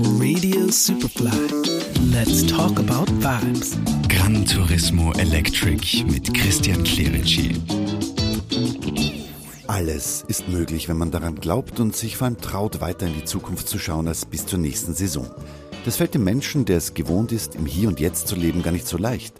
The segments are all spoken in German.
Radio Superfly. Let's talk about vibes. Gran Turismo Electric mit Christian Clerici. Alles ist möglich, wenn man daran glaubt und sich vor allem traut, weiter in die Zukunft zu schauen als bis zur nächsten Saison. Das fällt dem Menschen, der es gewohnt ist, im Hier und Jetzt zu leben, gar nicht so leicht.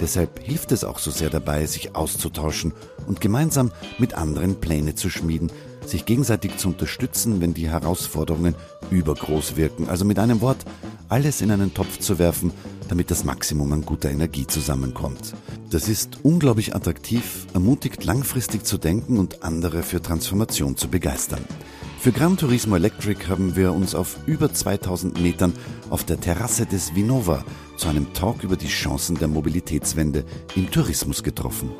Deshalb hilft es auch so sehr dabei, sich auszutauschen und gemeinsam mit anderen Pläne zu schmieden, sich gegenseitig zu unterstützen, wenn die Herausforderungen übergroß wirken. Also mit einem Wort, alles in einen Topf zu werfen, damit das Maximum an guter Energie zusammenkommt. Das ist unglaublich attraktiv, ermutigt langfristig zu denken und andere für Transformation zu begeistern. Für Gran Turismo Electric haben wir uns auf über 2000 Metern auf der Terrasse des Vinova zu einem Talk über die Chancen der Mobilitätswende im Tourismus getroffen.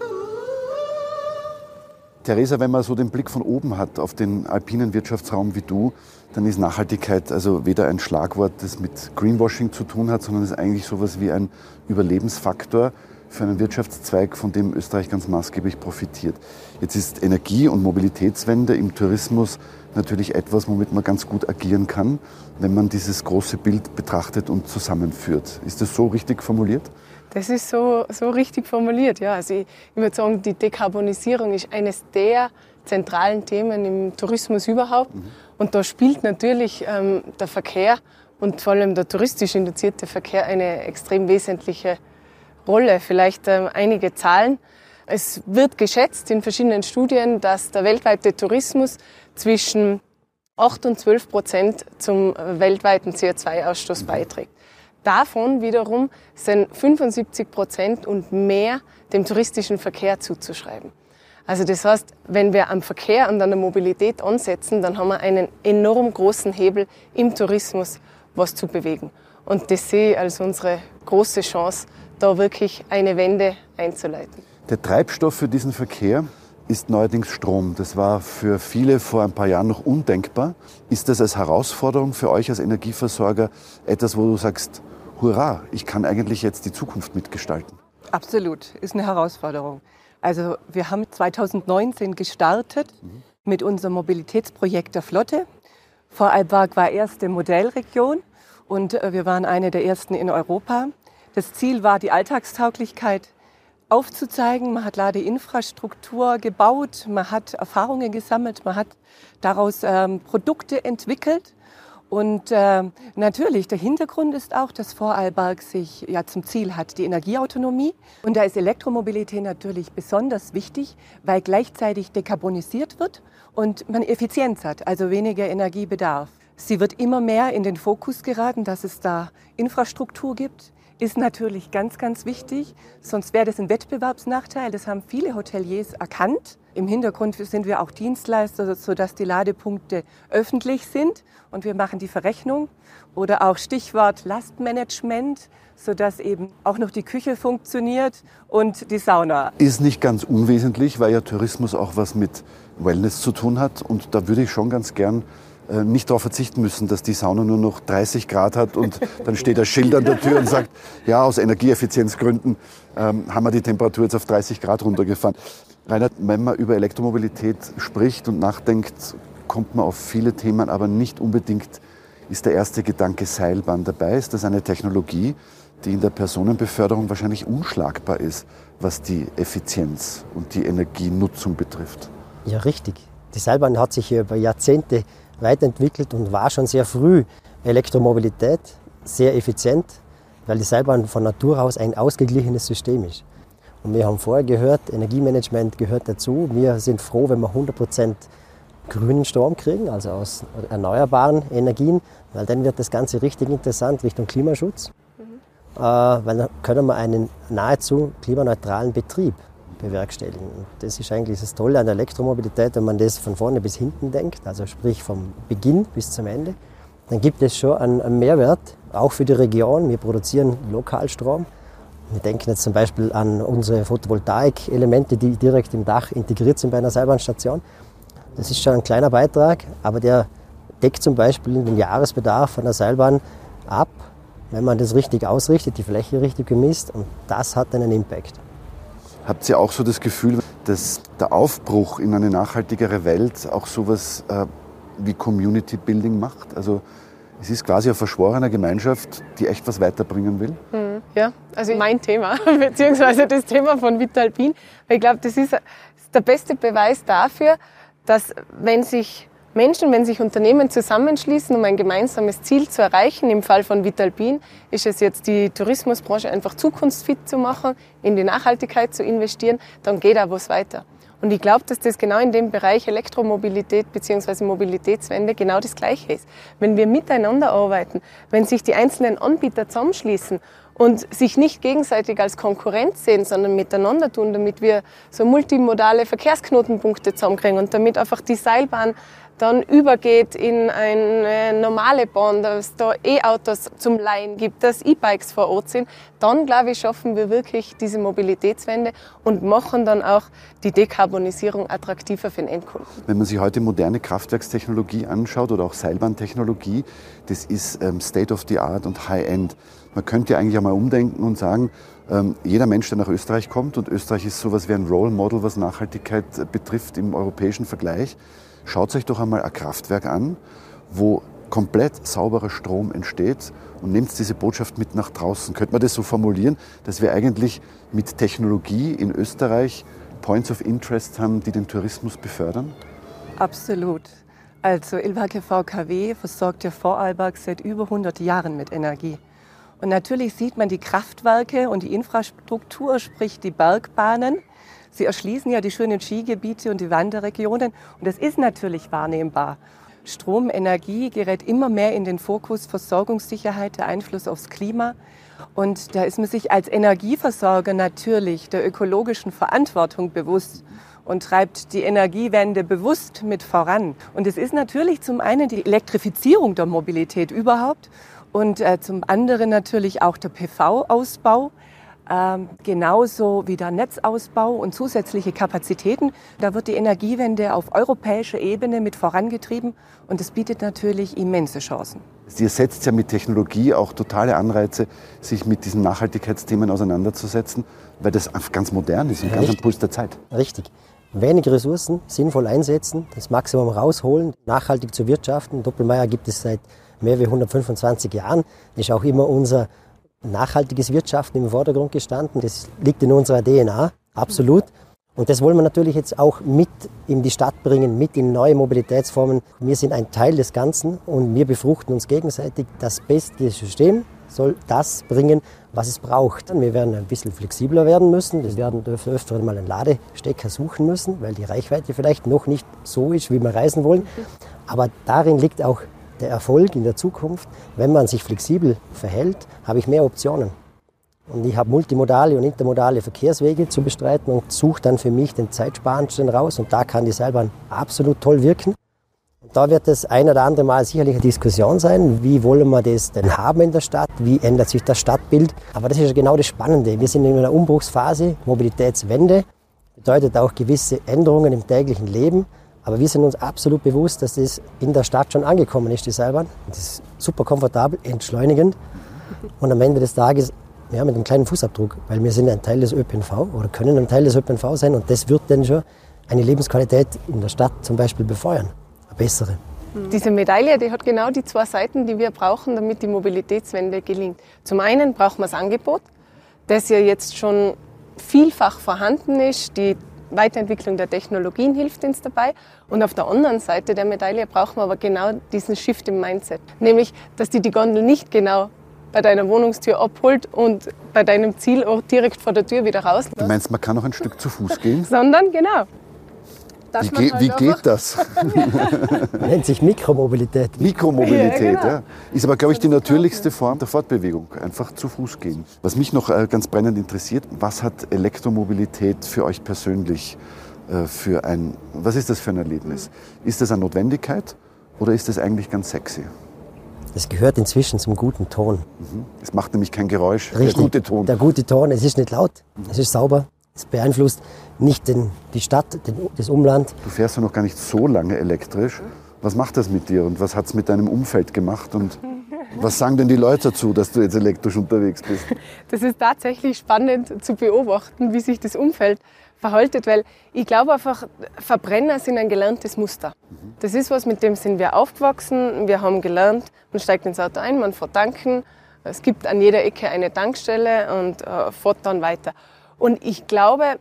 Theresa, wenn man so den Blick von oben hat auf den alpinen Wirtschaftsraum wie du, dann ist Nachhaltigkeit also weder ein Schlagwort, das mit Greenwashing zu tun hat, sondern ist eigentlich sowas wie ein Überlebensfaktor für einen Wirtschaftszweig, von dem Österreich ganz maßgeblich profitiert. Jetzt ist Energie- und Mobilitätswende im Tourismus natürlich etwas, womit man ganz gut agieren kann, wenn man dieses große Bild betrachtet und zusammenführt. Ist das so richtig formuliert? Das ist so, so richtig formuliert, ja. Also ich, ich würde sagen, die Dekarbonisierung ist eines der zentralen Themen im Tourismus überhaupt. Mhm. Und da spielt natürlich ähm, der Verkehr und vor allem der touristisch induzierte Verkehr eine extrem wesentliche Rolle. Vielleicht ähm, einige Zahlen. Es wird geschätzt in verschiedenen Studien, dass der weltweite Tourismus zwischen 8 und 12 Prozent zum weltweiten CO2-Ausstoß mhm. beiträgt. Davon wiederum sind 75 Prozent und mehr dem touristischen Verkehr zuzuschreiben. Also das heißt, wenn wir am Verkehr und an der Mobilität ansetzen, dann haben wir einen enorm großen Hebel im Tourismus, was zu bewegen. Und das sehe ich als unsere große Chance, da wirklich eine Wende einzuleiten. Der Treibstoff für diesen Verkehr ist neuerdings Strom. Das war für viele vor ein paar Jahren noch undenkbar. Ist das als Herausforderung für euch als Energieversorger etwas, wo du sagst, hurra, ich kann eigentlich jetzt die Zukunft mitgestalten. Absolut, ist eine Herausforderung. Also wir haben 2019 gestartet mhm. mit unserem Mobilitätsprojekt der Flotte. Vorarlberg war erste Modellregion und äh, wir waren eine der ersten in Europa. Das Ziel war die Alltagstauglichkeit aufzuzeigen. Man hat Ladeinfrastruktur gebaut, man hat Erfahrungen gesammelt, man hat daraus ähm, Produkte entwickelt und äh, natürlich, der Hintergrund ist auch, dass Vorarlberg sich ja zum Ziel hat, die Energieautonomie. Und da ist Elektromobilität natürlich besonders wichtig, weil gleichzeitig dekarbonisiert wird und man Effizienz hat, also weniger Energiebedarf. Sie wird immer mehr in den Fokus geraten, dass es da Infrastruktur gibt, ist natürlich ganz, ganz wichtig. Sonst wäre das ein Wettbewerbsnachteil. Das haben viele Hoteliers erkannt. Im Hintergrund sind wir auch Dienstleister, sodass die Ladepunkte öffentlich sind und wir machen die Verrechnung. Oder auch Stichwort Lastmanagement, sodass eben auch noch die Küche funktioniert und die Sauna. Ist nicht ganz unwesentlich, weil ja Tourismus auch was mit Wellness zu tun hat. Und da würde ich schon ganz gern nicht darauf verzichten müssen, dass die Sauna nur noch 30 Grad hat und dann steht ein Schild an der Tür und sagt, ja, aus Energieeffizienzgründen ähm, haben wir die Temperatur jetzt auf 30 Grad runtergefahren. Reinhard, wenn man über Elektromobilität spricht und nachdenkt, kommt man auf viele Themen, aber nicht unbedingt ist der erste Gedanke Seilbahn dabei. Ist das eine Technologie, die in der Personenbeförderung wahrscheinlich unschlagbar ist, was die Effizienz und die Energienutzung betrifft? Ja, richtig. Die Seilbahn hat sich über Jahrzehnte weiterentwickelt und war schon sehr früh Elektromobilität, sehr effizient, weil die Seilbahn von Natur aus ein ausgeglichenes System ist. Und wir haben vorher gehört, Energiemanagement gehört dazu. Wir sind froh, wenn wir 100% grünen Strom kriegen, also aus erneuerbaren Energien, weil dann wird das Ganze richtig interessant Richtung Klimaschutz. Mhm. Äh, weil dann können wir einen nahezu klimaneutralen Betrieb bewerkstelligen. Das ist eigentlich das Tolle an der Elektromobilität, wenn man das von vorne bis hinten denkt, also sprich vom Beginn bis zum Ende, dann gibt es schon einen, einen Mehrwert, auch für die Region. Wir produzieren Lokalstrom. Wir denken jetzt zum Beispiel an unsere Photovoltaik-Elemente, die direkt im Dach integriert sind bei einer Seilbahnstation. Das ist schon ein kleiner Beitrag, aber der deckt zum Beispiel den Jahresbedarf einer Seilbahn ab, wenn man das richtig ausrichtet, die Fläche richtig gemisst und das hat einen Impact. Habt ihr auch so das Gefühl, dass der Aufbruch in eine nachhaltigere Welt auch sowas äh, wie Community Building macht? Also Es ist quasi eine verschworene Gemeinschaft, die echt was weiterbringen will. Mhm. Ja, also mein Thema, beziehungsweise das Thema von Vitalpin. Ich glaube, das ist der beste Beweis dafür, dass wenn sich Menschen, wenn sich Unternehmen zusammenschließen, um ein gemeinsames Ziel zu erreichen, im Fall von Vitalpin ist es jetzt die Tourismusbranche einfach zukunftsfit zu machen, in die Nachhaltigkeit zu investieren, dann geht auch was weiter. Und ich glaube, dass das genau in dem Bereich Elektromobilität bzw. Mobilitätswende genau das Gleiche ist. Wenn wir miteinander arbeiten, wenn sich die einzelnen Anbieter zusammenschließen und sich nicht gegenseitig als Konkurrenz sehen, sondern miteinander tun, damit wir so multimodale Verkehrsknotenpunkte zusammenkriegen und damit einfach die Seilbahn dann übergeht in eine normale Bahn, dass da E-Autos zum Leihen gibt, dass E-Bikes vor Ort sind, dann glaube ich, schaffen wir wirklich diese Mobilitätswende und machen dann auch die Dekarbonisierung attraktiver für den Endkunden. Wenn man sich heute moderne Kraftwerkstechnologie anschaut oder auch Seilbahntechnologie, das ist ähm, State of the Art und High-End. Man könnte eigentlich einmal umdenken und sagen, ähm, jeder Mensch, der nach Österreich kommt, und Österreich ist sowas wie ein Role Model, was Nachhaltigkeit äh, betrifft im europäischen Vergleich, Schaut euch doch einmal ein Kraftwerk an, wo komplett sauberer Strom entsteht und nehmt diese Botschaft mit nach draußen. Könnte man das so formulieren, dass wir eigentlich mit Technologie in Österreich Points of Interest haben, die den Tourismus befördern? Absolut. Also Ilvake VKW versorgt ja Vorarlberg seit über 100 Jahren mit Energie. Und natürlich sieht man die Kraftwerke und die Infrastruktur, sprich die Bergbahnen, Sie erschließen ja die schönen Skigebiete und die Wanderregionen und das ist natürlich wahrnehmbar. Strom, Energie gerät immer mehr in den Fokus, Versorgungssicherheit, der Einfluss aufs Klima. Und da ist man sich als Energieversorger natürlich der ökologischen Verantwortung bewusst und treibt die Energiewende bewusst mit voran. Und es ist natürlich zum einen die Elektrifizierung der Mobilität überhaupt und äh, zum anderen natürlich auch der PV-Ausbau. Ähm, genauso wie der Netzausbau und zusätzliche Kapazitäten. Da wird die Energiewende auf europäischer Ebene mit vorangetrieben und es bietet natürlich immense Chancen. Ihr setzt ja mit Technologie auch totale Anreize, sich mit diesen Nachhaltigkeitsthemen auseinanderzusetzen, weil das ganz modern ist und ganz am Puls der Zeit. Richtig. Wenig Ressourcen sinnvoll einsetzen, das Maximum rausholen, nachhaltig zu wirtschaften. Doppelmeier gibt es seit mehr als 125 Jahren. Das ist auch immer unser nachhaltiges Wirtschaften im Vordergrund gestanden. Das liegt in unserer DNA, absolut. Und das wollen wir natürlich jetzt auch mit in die Stadt bringen, mit in neue Mobilitätsformen. Wir sind ein Teil des Ganzen und wir befruchten uns gegenseitig. Das beste System soll das bringen, was es braucht. Wir werden ein bisschen flexibler werden müssen. Wir werden öfter mal einen Ladestecker suchen müssen, weil die Reichweite vielleicht noch nicht so ist, wie wir reisen wollen. Aber darin liegt auch der Erfolg in der Zukunft, wenn man sich flexibel verhält, habe ich mehr Optionen. Und ich habe multimodale und intermodale Verkehrswege zu bestreiten und suche dann für mich den zeitsparendsten raus. Und da kann die Seilbahn absolut toll wirken. Und da wird es ein oder andere Mal sicherlich eine Diskussion sein. Wie wollen wir das denn haben in der Stadt? Wie ändert sich das Stadtbild? Aber das ist genau das Spannende. Wir sind in einer Umbruchsphase, Mobilitätswende. Bedeutet auch gewisse Änderungen im täglichen Leben. Aber wir sind uns absolut bewusst, dass das in der Stadt schon angekommen ist, die Seilbahn. Das ist super komfortabel, entschleunigend und am Ende des Tages ja, mit einem kleinen Fußabdruck, weil wir sind ein Teil des ÖPNV oder können ein Teil des ÖPNV sein und das wird dann schon eine Lebensqualität in der Stadt zum Beispiel befeuern, eine bessere. Diese Medaille, die hat genau die zwei Seiten, die wir brauchen, damit die Mobilitätswende gelingt. Zum einen brauchen wir das Angebot, das ja jetzt schon vielfach vorhanden ist. Die Weiterentwicklung der Technologien hilft uns dabei. Und auf der anderen Seite der Medaille brauchen wir aber genau diesen Shift im Mindset. Nämlich, dass die die Gondel nicht genau bei deiner Wohnungstür abholt und bei deinem Zielort direkt vor der Tür wieder raus. Du meinst, man kann noch ein Stück zu Fuß gehen? Sondern, genau, wie, ge halt wie geht das? Nennt sich Mikromobilität. Mikromobilität, ja, genau. ja. Ist aber, glaube ich, die natürlichste Form der Fortbewegung. Einfach zu Fuß gehen. Was mich noch äh, ganz brennend interessiert, was hat Elektromobilität für euch persönlich äh, für ein, was ist das für ein Erlebnis? Ist das eine Notwendigkeit oder ist das eigentlich ganz sexy? Es gehört inzwischen zum guten Ton. Mhm. Es macht nämlich kein Geräusch. Richtig, der gute Ton. Der gute Ton. Es ist nicht laut, es ist sauber. Es beeinflusst nicht den, die Stadt, den, das Umland. Du fährst ja noch gar nicht so lange elektrisch. Was macht das mit dir und was hat es mit deinem Umfeld gemacht? Und was sagen denn die Leute dazu, dass du jetzt elektrisch unterwegs bist? Das ist tatsächlich spannend zu beobachten, wie sich das Umfeld verhaltet, weil ich glaube einfach, Verbrenner sind ein gelerntes Muster. Das ist was, mit dem sind wir aufgewachsen. Wir haben gelernt, man steigt ins Auto ein, man fährt tanken. Es gibt an jeder Ecke eine Tankstelle und äh, fährt dann weiter. Und ich glaube,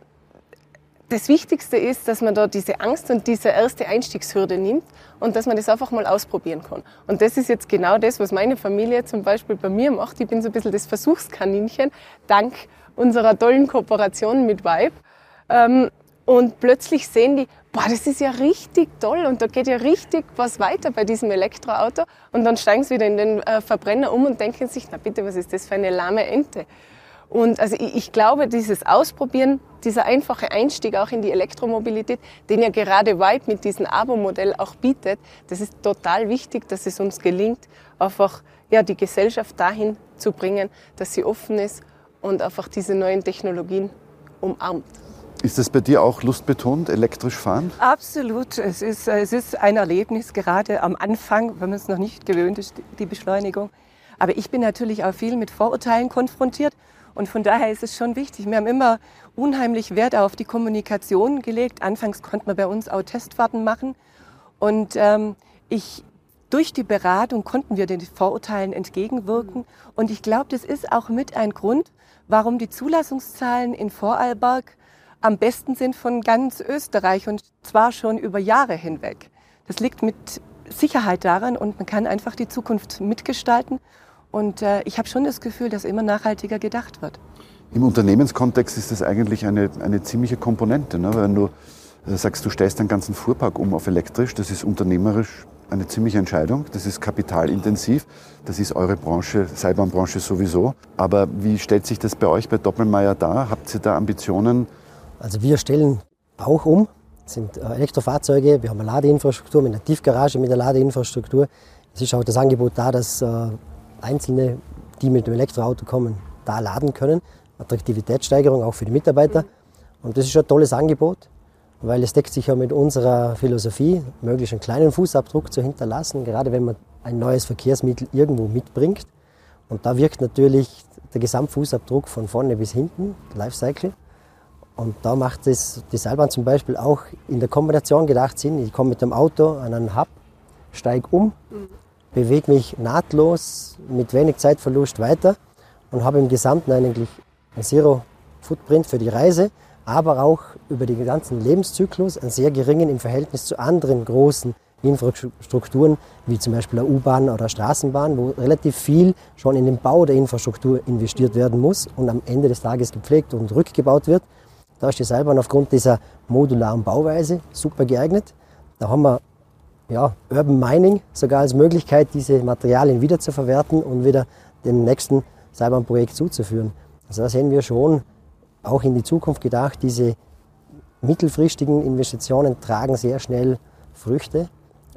das Wichtigste ist, dass man da diese Angst und diese erste Einstiegshürde nimmt und dass man das einfach mal ausprobieren kann. Und das ist jetzt genau das, was meine Familie zum Beispiel bei mir macht. Ich bin so ein bisschen das Versuchskaninchen, dank unserer tollen Kooperation mit Vibe. Ähm, und plötzlich sehen die, boah, das ist ja richtig toll und da geht ja richtig was weiter bei diesem Elektroauto. Und dann steigen sie wieder in den äh, Verbrenner um und denken sich, na bitte, was ist das für eine lahme Ente? Und also ich, ich glaube, dieses Ausprobieren, dieser einfache Einstieg auch in die Elektromobilität, den ja gerade Vibe mit diesem Abo-Modell auch bietet, das ist total wichtig, dass es uns gelingt, einfach ja, die Gesellschaft dahin zu bringen, dass sie offen ist und einfach diese neuen Technologien umarmt. Ist das bei dir auch lustbetont, elektrisch fahren? Absolut. Es ist, es ist ein Erlebnis, gerade am Anfang, wenn man es noch nicht gewöhnt ist, die Beschleunigung. Aber ich bin natürlich auch viel mit Vorurteilen konfrontiert. Und von daher ist es schon wichtig. Wir haben immer unheimlich Wert auf die Kommunikation gelegt. Anfangs konnte man bei uns auch Testfahrten machen. Und ähm, ich, durch die Beratung konnten wir den Vorurteilen entgegenwirken. Und ich glaube, das ist auch mit ein Grund, warum die Zulassungszahlen in Vorarlberg am besten sind von ganz Österreich und zwar schon über Jahre hinweg. Das liegt mit Sicherheit daran und man kann einfach die Zukunft mitgestalten. Und äh, ich habe schon das Gefühl, dass immer nachhaltiger gedacht wird. Im Unternehmenskontext ist das eigentlich eine, eine ziemliche Komponente. Ne? Wenn du äh, sagst, du stellst deinen ganzen Fuhrpark um auf elektrisch, das ist unternehmerisch eine ziemliche Entscheidung. Das ist kapitalintensiv. Das ist eure Branche, Seilbahnbranche sowieso. Aber wie stellt sich das bei euch bei Doppelmeier dar? Habt ihr da Ambitionen? Also wir stellen auch um. Das sind äh, Elektrofahrzeuge. Wir haben eine Ladeinfrastruktur mit einer Tiefgarage mit der Ladeinfrastruktur. Es ist auch das Angebot da, dass äh, Einzelne, die mit dem Elektroauto kommen, da laden können. Attraktivitätssteigerung auch für die Mitarbeiter. Und das ist schon ein tolles Angebot weil es deckt sich ja mit unserer Philosophie, möglichst einen kleinen Fußabdruck zu hinterlassen, gerade wenn man ein neues Verkehrsmittel irgendwo mitbringt. Und da wirkt natürlich der Gesamtfußabdruck von vorne bis hinten, Lifecycle. Und da macht es die Seilbahn zum Beispiel auch in der Kombination gedacht Sinn. Ich komme mit dem Auto an einen Hub, steige um, mhm. Bewege mich nahtlos mit wenig Zeitverlust weiter und habe im Gesamten eigentlich ein Zero Footprint für die Reise aber auch über den ganzen Lebenszyklus einen sehr geringen im Verhältnis zu anderen großen Infrastrukturen, wie zum Beispiel eine U-Bahn oder Straßenbahn, wo relativ viel schon in den Bau der Infrastruktur investiert werden muss und am Ende des Tages gepflegt und rückgebaut wird. Da ist die Seilbahn aufgrund dieser modularen Bauweise super geeignet. Da haben wir ja, Urban Mining sogar als Möglichkeit, diese Materialien wieder zu verwerten und wieder dem nächsten Seilbahnprojekt zuzuführen. Also da sehen wir schon auch in die Zukunft gedacht, diese mittelfristigen Investitionen tragen sehr schnell Früchte.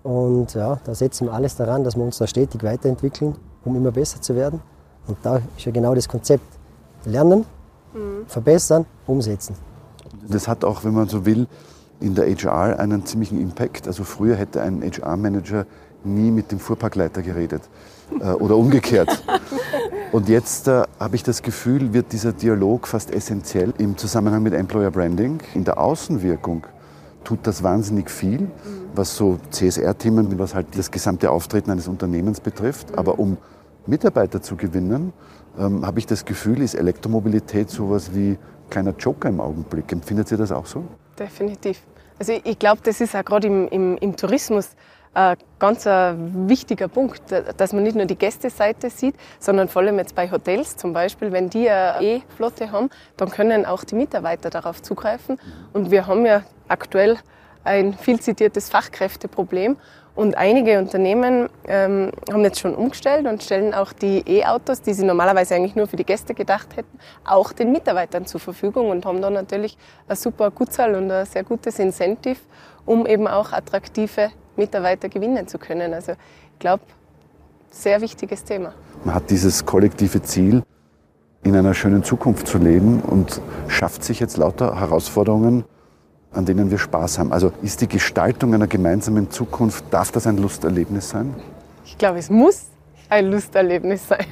Und ja, da setzen wir alles daran, dass wir uns da stetig weiterentwickeln, um immer besser zu werden. Und da ist ja genau das Konzept. Lernen, mhm. verbessern, umsetzen. Das hat auch, wenn man so will, in der HR einen ziemlichen Impact. Also früher hätte ein HR-Manager nie mit dem Fuhrparkleiter geredet äh, oder umgekehrt. Und jetzt äh, habe ich das Gefühl, wird dieser Dialog fast essentiell im Zusammenhang mit Employer Branding. In der Außenwirkung tut das wahnsinnig viel, was so CSR-Themen, was halt das gesamte Auftreten eines Unternehmens betrifft. Aber um Mitarbeiter zu gewinnen, ähm, habe ich das Gefühl, ist Elektromobilität sowas wie kleiner Joker im Augenblick. Empfindet ihr das auch so? Definitiv. Also ich glaube, das ist auch gerade im, im, im Tourismus ein ganz ein wichtiger Punkt, dass man nicht nur die Gästeseite sieht, sondern vor allem jetzt bei Hotels zum Beispiel, wenn die eine E-Flotte haben, dann können auch die Mitarbeiter darauf zugreifen. Und wir haben ja aktuell ein viel zitiertes Fachkräfteproblem. Und einige Unternehmen ähm, haben jetzt schon umgestellt und stellen auch die E-Autos, die sie normalerweise eigentlich nur für die Gäste gedacht hätten, auch den Mitarbeitern zur Verfügung und haben da natürlich eine super Gutzahl und ein sehr gutes Incentive, um eben auch attraktive Mitarbeiter gewinnen zu können. Also ich glaube, sehr wichtiges Thema. Man hat dieses kollektive Ziel, in einer schönen Zukunft zu leben und schafft sich jetzt lauter Herausforderungen, an denen wir Spaß haben. Also ist die Gestaltung einer gemeinsamen Zukunft, darf das ein Lusterlebnis sein? Ich glaube, es muss ein Lusterlebnis sein.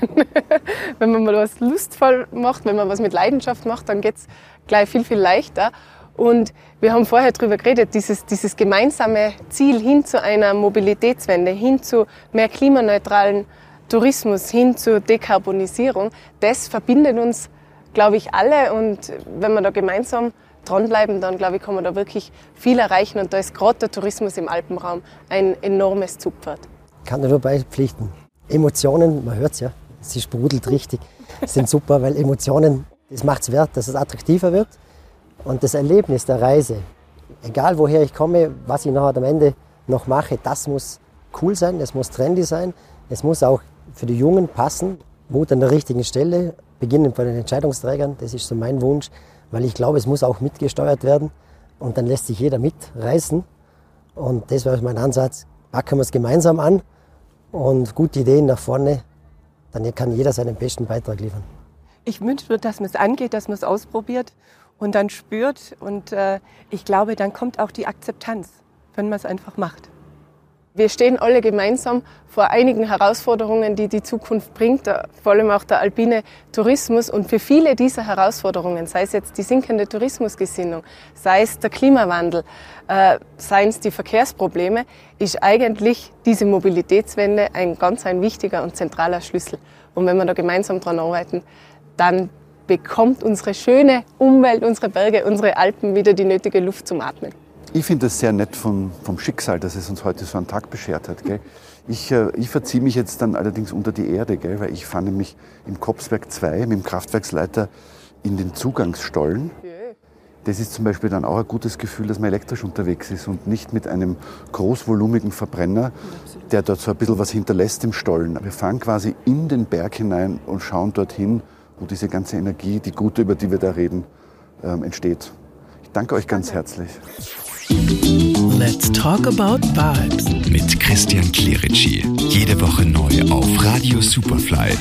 wenn man mal was lustvoll macht, wenn man was mit Leidenschaft macht, dann geht es gleich viel, viel leichter. Und wir haben vorher darüber geredet, dieses, dieses gemeinsame Ziel hin zu einer Mobilitätswende, hin zu mehr klimaneutralen Tourismus, hin zur Dekarbonisierung, das verbindet uns, glaube ich, alle. Und wenn wir da gemeinsam dranbleiben, dann glaube ich, kann man da wirklich viel erreichen. Und da ist gerade der Tourismus im Alpenraum ein enormes Zugpferd. Kann nur beipflichten. Emotionen, man hört es ja, sie sprudelt richtig, sind super, weil Emotionen, das macht es wert, dass es attraktiver wird. Und das Erlebnis der Reise, egal woher ich komme, was ich nachher am Ende noch mache, das muss cool sein, es muss trendy sein, es muss auch für die Jungen passen, Mut an der richtigen Stelle, beginnen bei den Entscheidungsträgern, das ist so mein Wunsch, weil ich glaube, es muss auch mitgesteuert werden und dann lässt sich jeder mitreißen. Und das wäre mein Ansatz, packen wir es gemeinsam an und gute Ideen nach vorne, dann kann jeder seinen besten Beitrag liefern. Ich wünsche mir, dass man es angeht, dass man es ausprobiert und dann spürt. Und äh, ich glaube, dann kommt auch die Akzeptanz, wenn man es einfach macht. Wir stehen alle gemeinsam vor einigen Herausforderungen, die die Zukunft bringt, vor allem auch der alpine Tourismus. Und für viele dieser Herausforderungen, sei es jetzt die sinkende Tourismusgesinnung, sei es der Klimawandel, äh, seien es die Verkehrsprobleme, ist eigentlich diese Mobilitätswende ein ganz ein wichtiger und zentraler Schlüssel. Und wenn wir da gemeinsam dran arbeiten, dann bekommt unsere schöne Umwelt, unsere Berge, unsere Alpen wieder die nötige Luft zum Atmen. Ich finde es sehr nett vom, vom Schicksal, dass es uns heute so einen Tag beschert hat. Gell? Ich, äh, ich verziehe mich jetzt dann allerdings unter die Erde, gell? weil ich fahre nämlich im Kopsberg 2 mit dem Kraftwerksleiter in den Zugangsstollen. Das ist zum Beispiel dann auch ein gutes Gefühl, dass man elektrisch unterwegs ist und nicht mit einem großvolumigen Verbrenner, der dort so ein bisschen was hinterlässt im Stollen. Wir fahren quasi in den Berg hinein und schauen dorthin, wo diese ganze Energie, die gute, über die wir da reden, ähm, entsteht. Ich danke euch ganz herzlich. Let's talk about vibes mit Christian Clerici. Jede Woche neu auf Radio Superfly